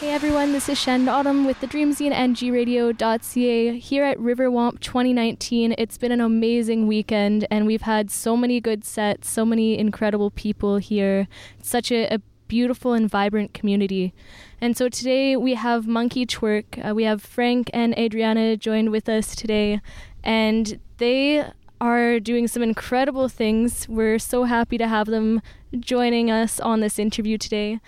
Hey everyone, this is Chandon Autumn with the Dreamzine and gradio.ca here at Riverwomp 2019. It's been an amazing weekend and we've had so many good sets, so many incredible people here. It's such a, a beautiful and vibrant community. And so today we have Monkey Twerk. Uh, we have Frank and Adriana joined with us today, and they are doing some incredible things. We're so happy to have them joining us on this interview today.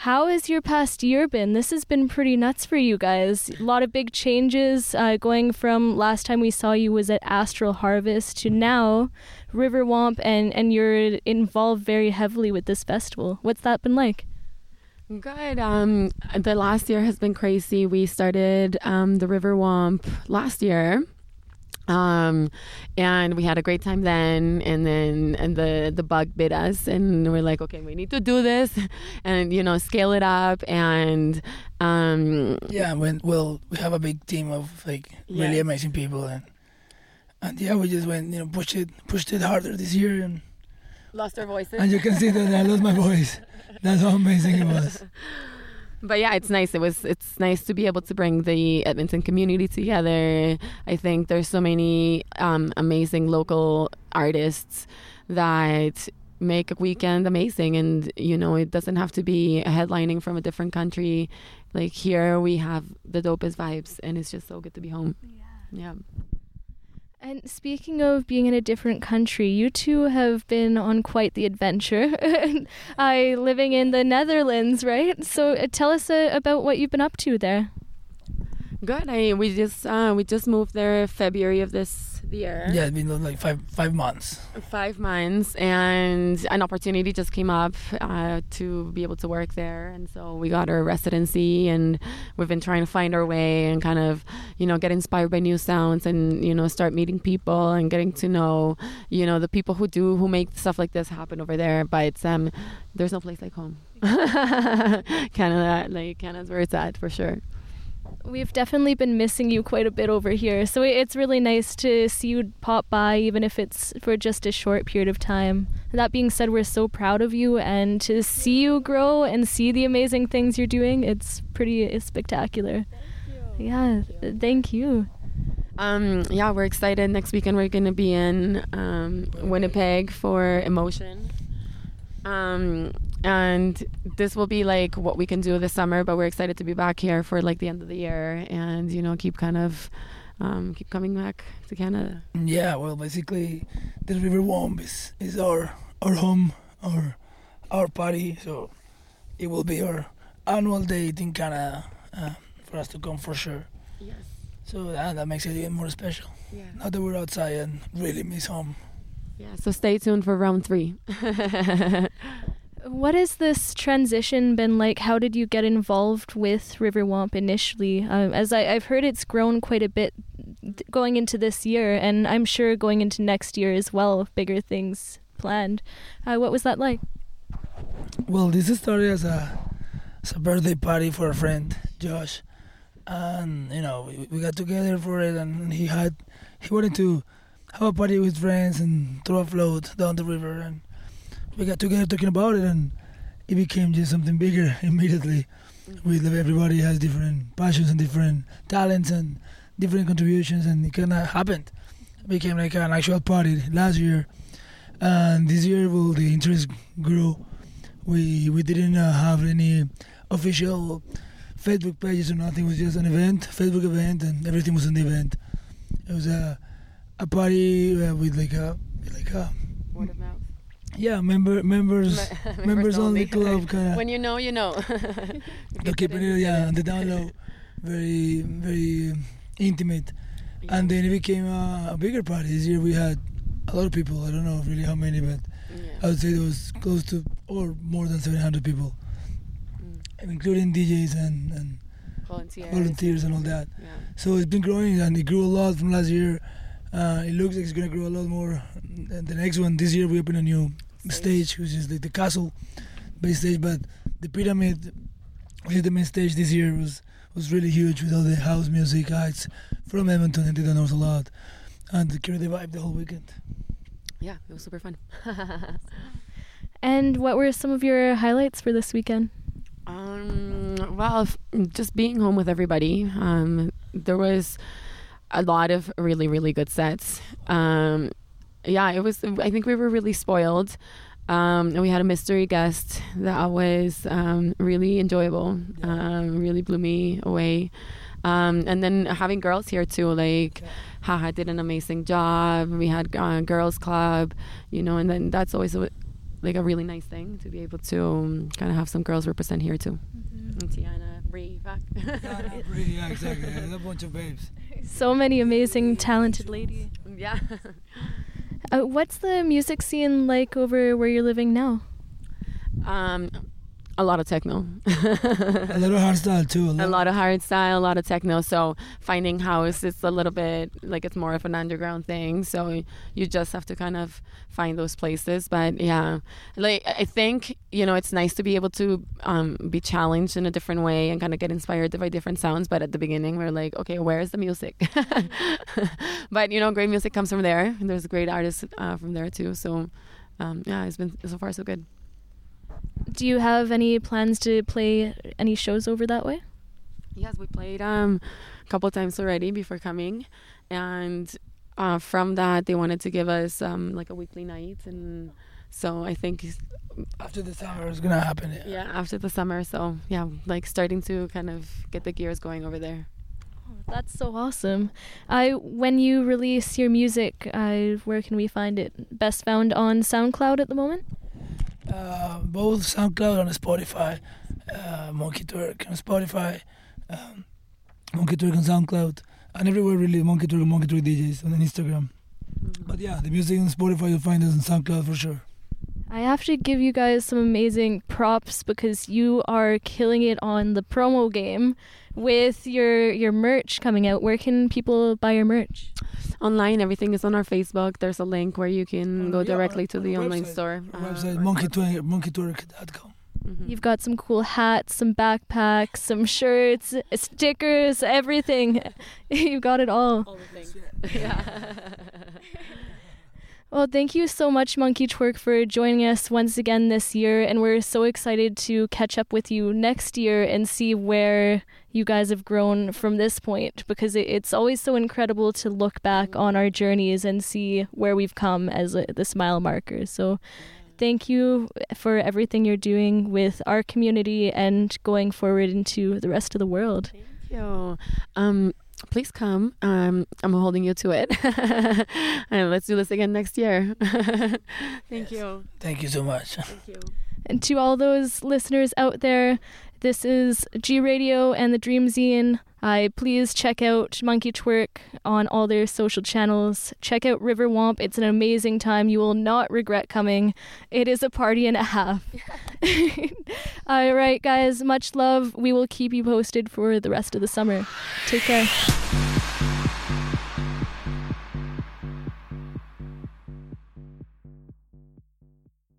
How has your past year been? This has been pretty nuts for you guys. A lot of big changes uh, going from last time we saw you was at Astral Harvest to now Riverwomp, and, and you're involved very heavily with this festival. What's that been like? Good. Um, the last year has been crazy. We started um, the Riverwomp last year. Um, and we had a great time then, and then and the the bug bit us, and we're like, okay, we need to do this, and you know, scale it up, and um, yeah, when well, we have a big team of like really Yeah. amazing people, and and yeah, we just went, you know, pushed it, pushed it harder this year, and lost our voices. and you can see that I lost my voice. That's how amazing it was. But yeah, it's nice. It was. It's nice to be able to bring the Edmonton community together. I think there's so many um, amazing local artists that make a weekend amazing, and you know, it doesn't have to be headlining from a different country. Like here, we have the dopest vibes, and it's just so good to be home. Yeah. And speaking of being in a different country, you two have been on quite the adventure. I living in the Netherlands, right? So uh, tell us uh, about what you've been up to there. Good. I we just uh, we just moved there February of this year. Yeah, it's been like five five months. five months and an opportunity just came up uh, to be able to work there and so we got our residency and we've been trying to find our way and kind of you know get inspired by new sounds and you know start meeting people and getting to know you know the people who do who make stuff like this happen over there but it's um there's no place like home canada like canada's where it's at for sure We've definitely been missing you quite a bit over here. So it's really nice to see you pop by, even if it's for just a short period of time. That being said, we're so proud of you, and to see you grow and see the amazing things you're doing, it's pretty it's spectacular. Yeah, th- thank you. Um, yeah, we're excited. Next weekend we're gonna be in um, Winnipeg for Emotion, um, and this will be like what we can do this summer. But we're excited to be back here for like the end of the year, and you know, keep kind of um, keep coming back to Canada. Yeah, well, basically, the River Womp is, is our our home, our our party. So it will be our annual date in Canada uh, for us to come for sure. Yes. So that, that makes it even more special. Yeah. Now that we're outside and really miss home. Yeah. So stay tuned for round three. What has this transition been like? How did you get involved with Riverwomp initially? Um, as I, I've heard, it's grown quite a bit th- going into this year, and I'm sure going into next year as well. Bigger things planned. Uh, what was that like? Well, this started as a as a birthday party for a friend, Josh, and you know we, we got together for it, and he had he wanted to have a party with friends and throw a float down the river, and we got together talking about it, and it became just something bigger immediately. With everybody has different passions and different talents and different contributions, and it kind of happened. It became like an actual party last year, and this year, well, the interest grew we we didn't uh, have any official Facebook pages or nothing. It was just an event, Facebook event, and everything was in the event. It was a a party uh, with like a like a Word of mouth. Yeah member members members only club kind When you know, you know. of keeping it yeah on the down low, very very intimate. And then it became a, a bigger party. This year we had a lot of people. I don't know really how many, but I would say there was close to or more than 700 people, including DJs and, and volunteers. volunteers and all that. Yeah. So it's been growing and it grew a lot from last year. Uh, it looks like it's gonna grow a lot more. And the next one this year we open a new stage, which is like the castle base stage, but the pyramid, which is the main stage this year, was was really huge with all the house music acts from Edmonton and did knows a lot, and it carried the vibe the whole weekend. Yeah, it was super fun. And what were some of your highlights for this weekend? Well, f- just being home with everybody. Um, there was a lot of really, really good sets. Um, yeah, it was. I think we were really spoiled. Um, and we had a mystery guest that was um, really enjoyable. Um, really blew me away. Um, and then having girls here too, like Haha did an amazing job. We had uh, girls club, you know, and then that's always a, like a really nice thing to be able to um, kind of have some girls represent here too. And Tiana, Bree, back. yeah, exactly. Yeah, a bunch of babes. So many amazing, talented ladies. yeah. Uh, what's the music scene like over where you're living now? Um, a lot of techno. A little hardstyle too. a lot of hard style, a lot of techno. So finding house, it's a little bit like it's more of an underground thing. So you just have to kind of find those places. But yeah, like I think you know it's nice to be able to um, be challenged in a different way and kind of get inspired by different sounds. But at the beginning, we're like, okay, where is the music? but you know, great music comes from there. And there's great artists uh, from there too. So um, yeah, it's been so far so good. Do you have any plans to play any shows over that way? Yes, we played um, a couple times already before coming, and uh, from that they wanted to give us um, like a weekly night, and so I think After the summer, it's gonna happen. Yeah. yeah after the summer, so yeah, like starting to kind of get the gears going over there. That's so awesome. I when you release your music, uh, where can we find it? Best found on SoundCloud at the moment. Uh, both SoundCloud and Spotify. Uh, Monkey Twerk on Spotify. Um, Monkey Twerk on SoundCloud. And everywhere really, Monkey and Monkey Twerk DJs on Instagram. But yeah, the music on Spotify, you'll find us on SoundCloud for sure. I have to give you guys some amazing props because you are killing it on the promo game with your your merch coming out. Where can people buy your merch? Online, everything is on our Facebook. There's a link where you can On- go yeah, directly on- to on the our online website. store. Our uh, website, or- monkeytwerk, monkeytwerk.com. Mhm. You've got some cool hats, some backpacks, some shirts, stickers, everything. You've got it all. all the things. yeah. Well, thank you so much, Monkey Twerk, for joining us once again this year. And we're so excited to catch up with you next year and see where you guys have grown from this point because it, it's always so incredible to look back on our journeys and see where we've come as a, the smile marker. So, thank you for everything you're doing with our community and going forward into the rest of the world. Thank you. Um, please come. Um, I'm holding you to it. and let's do this again next year. Thank Yes. you. Thank you so much. Thank you. And to all those listeners out there, this is G Radio and the Dream Zine. I please check out Monkey Twerk on all their social channels. Check out River Womp. It's an amazing time. You will not regret coming. It is a party and a half. all right, guys. Much love. We will keep you posted for the rest of the summer. Take care.